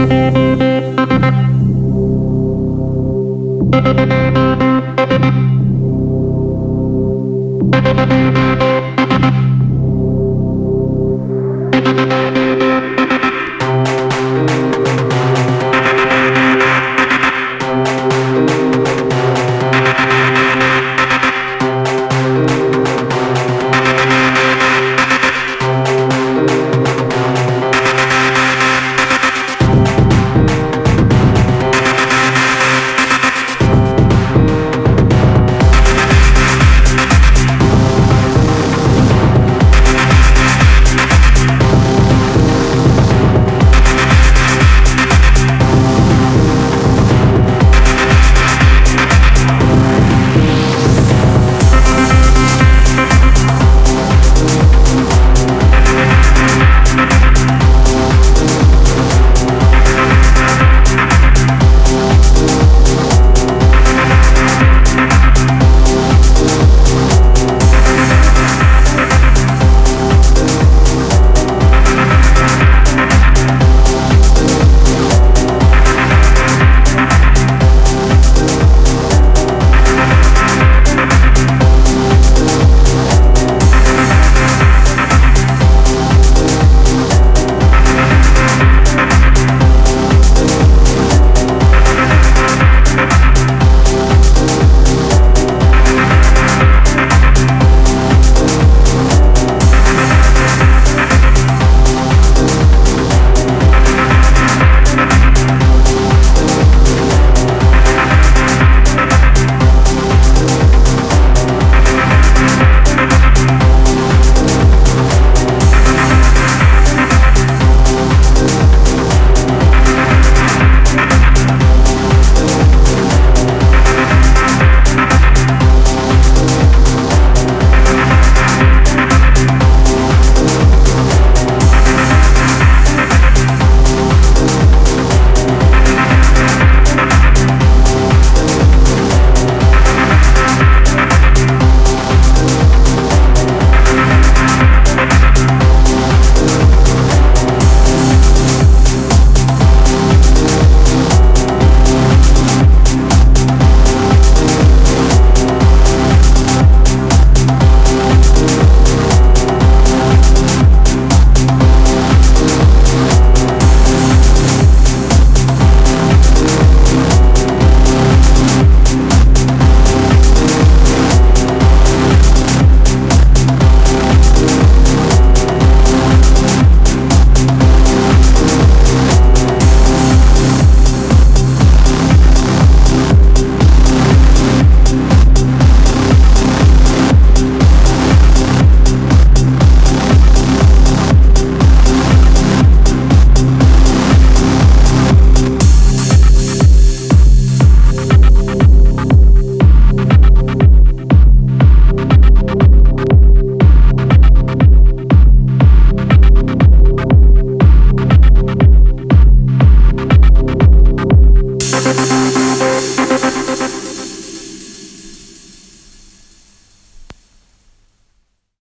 Música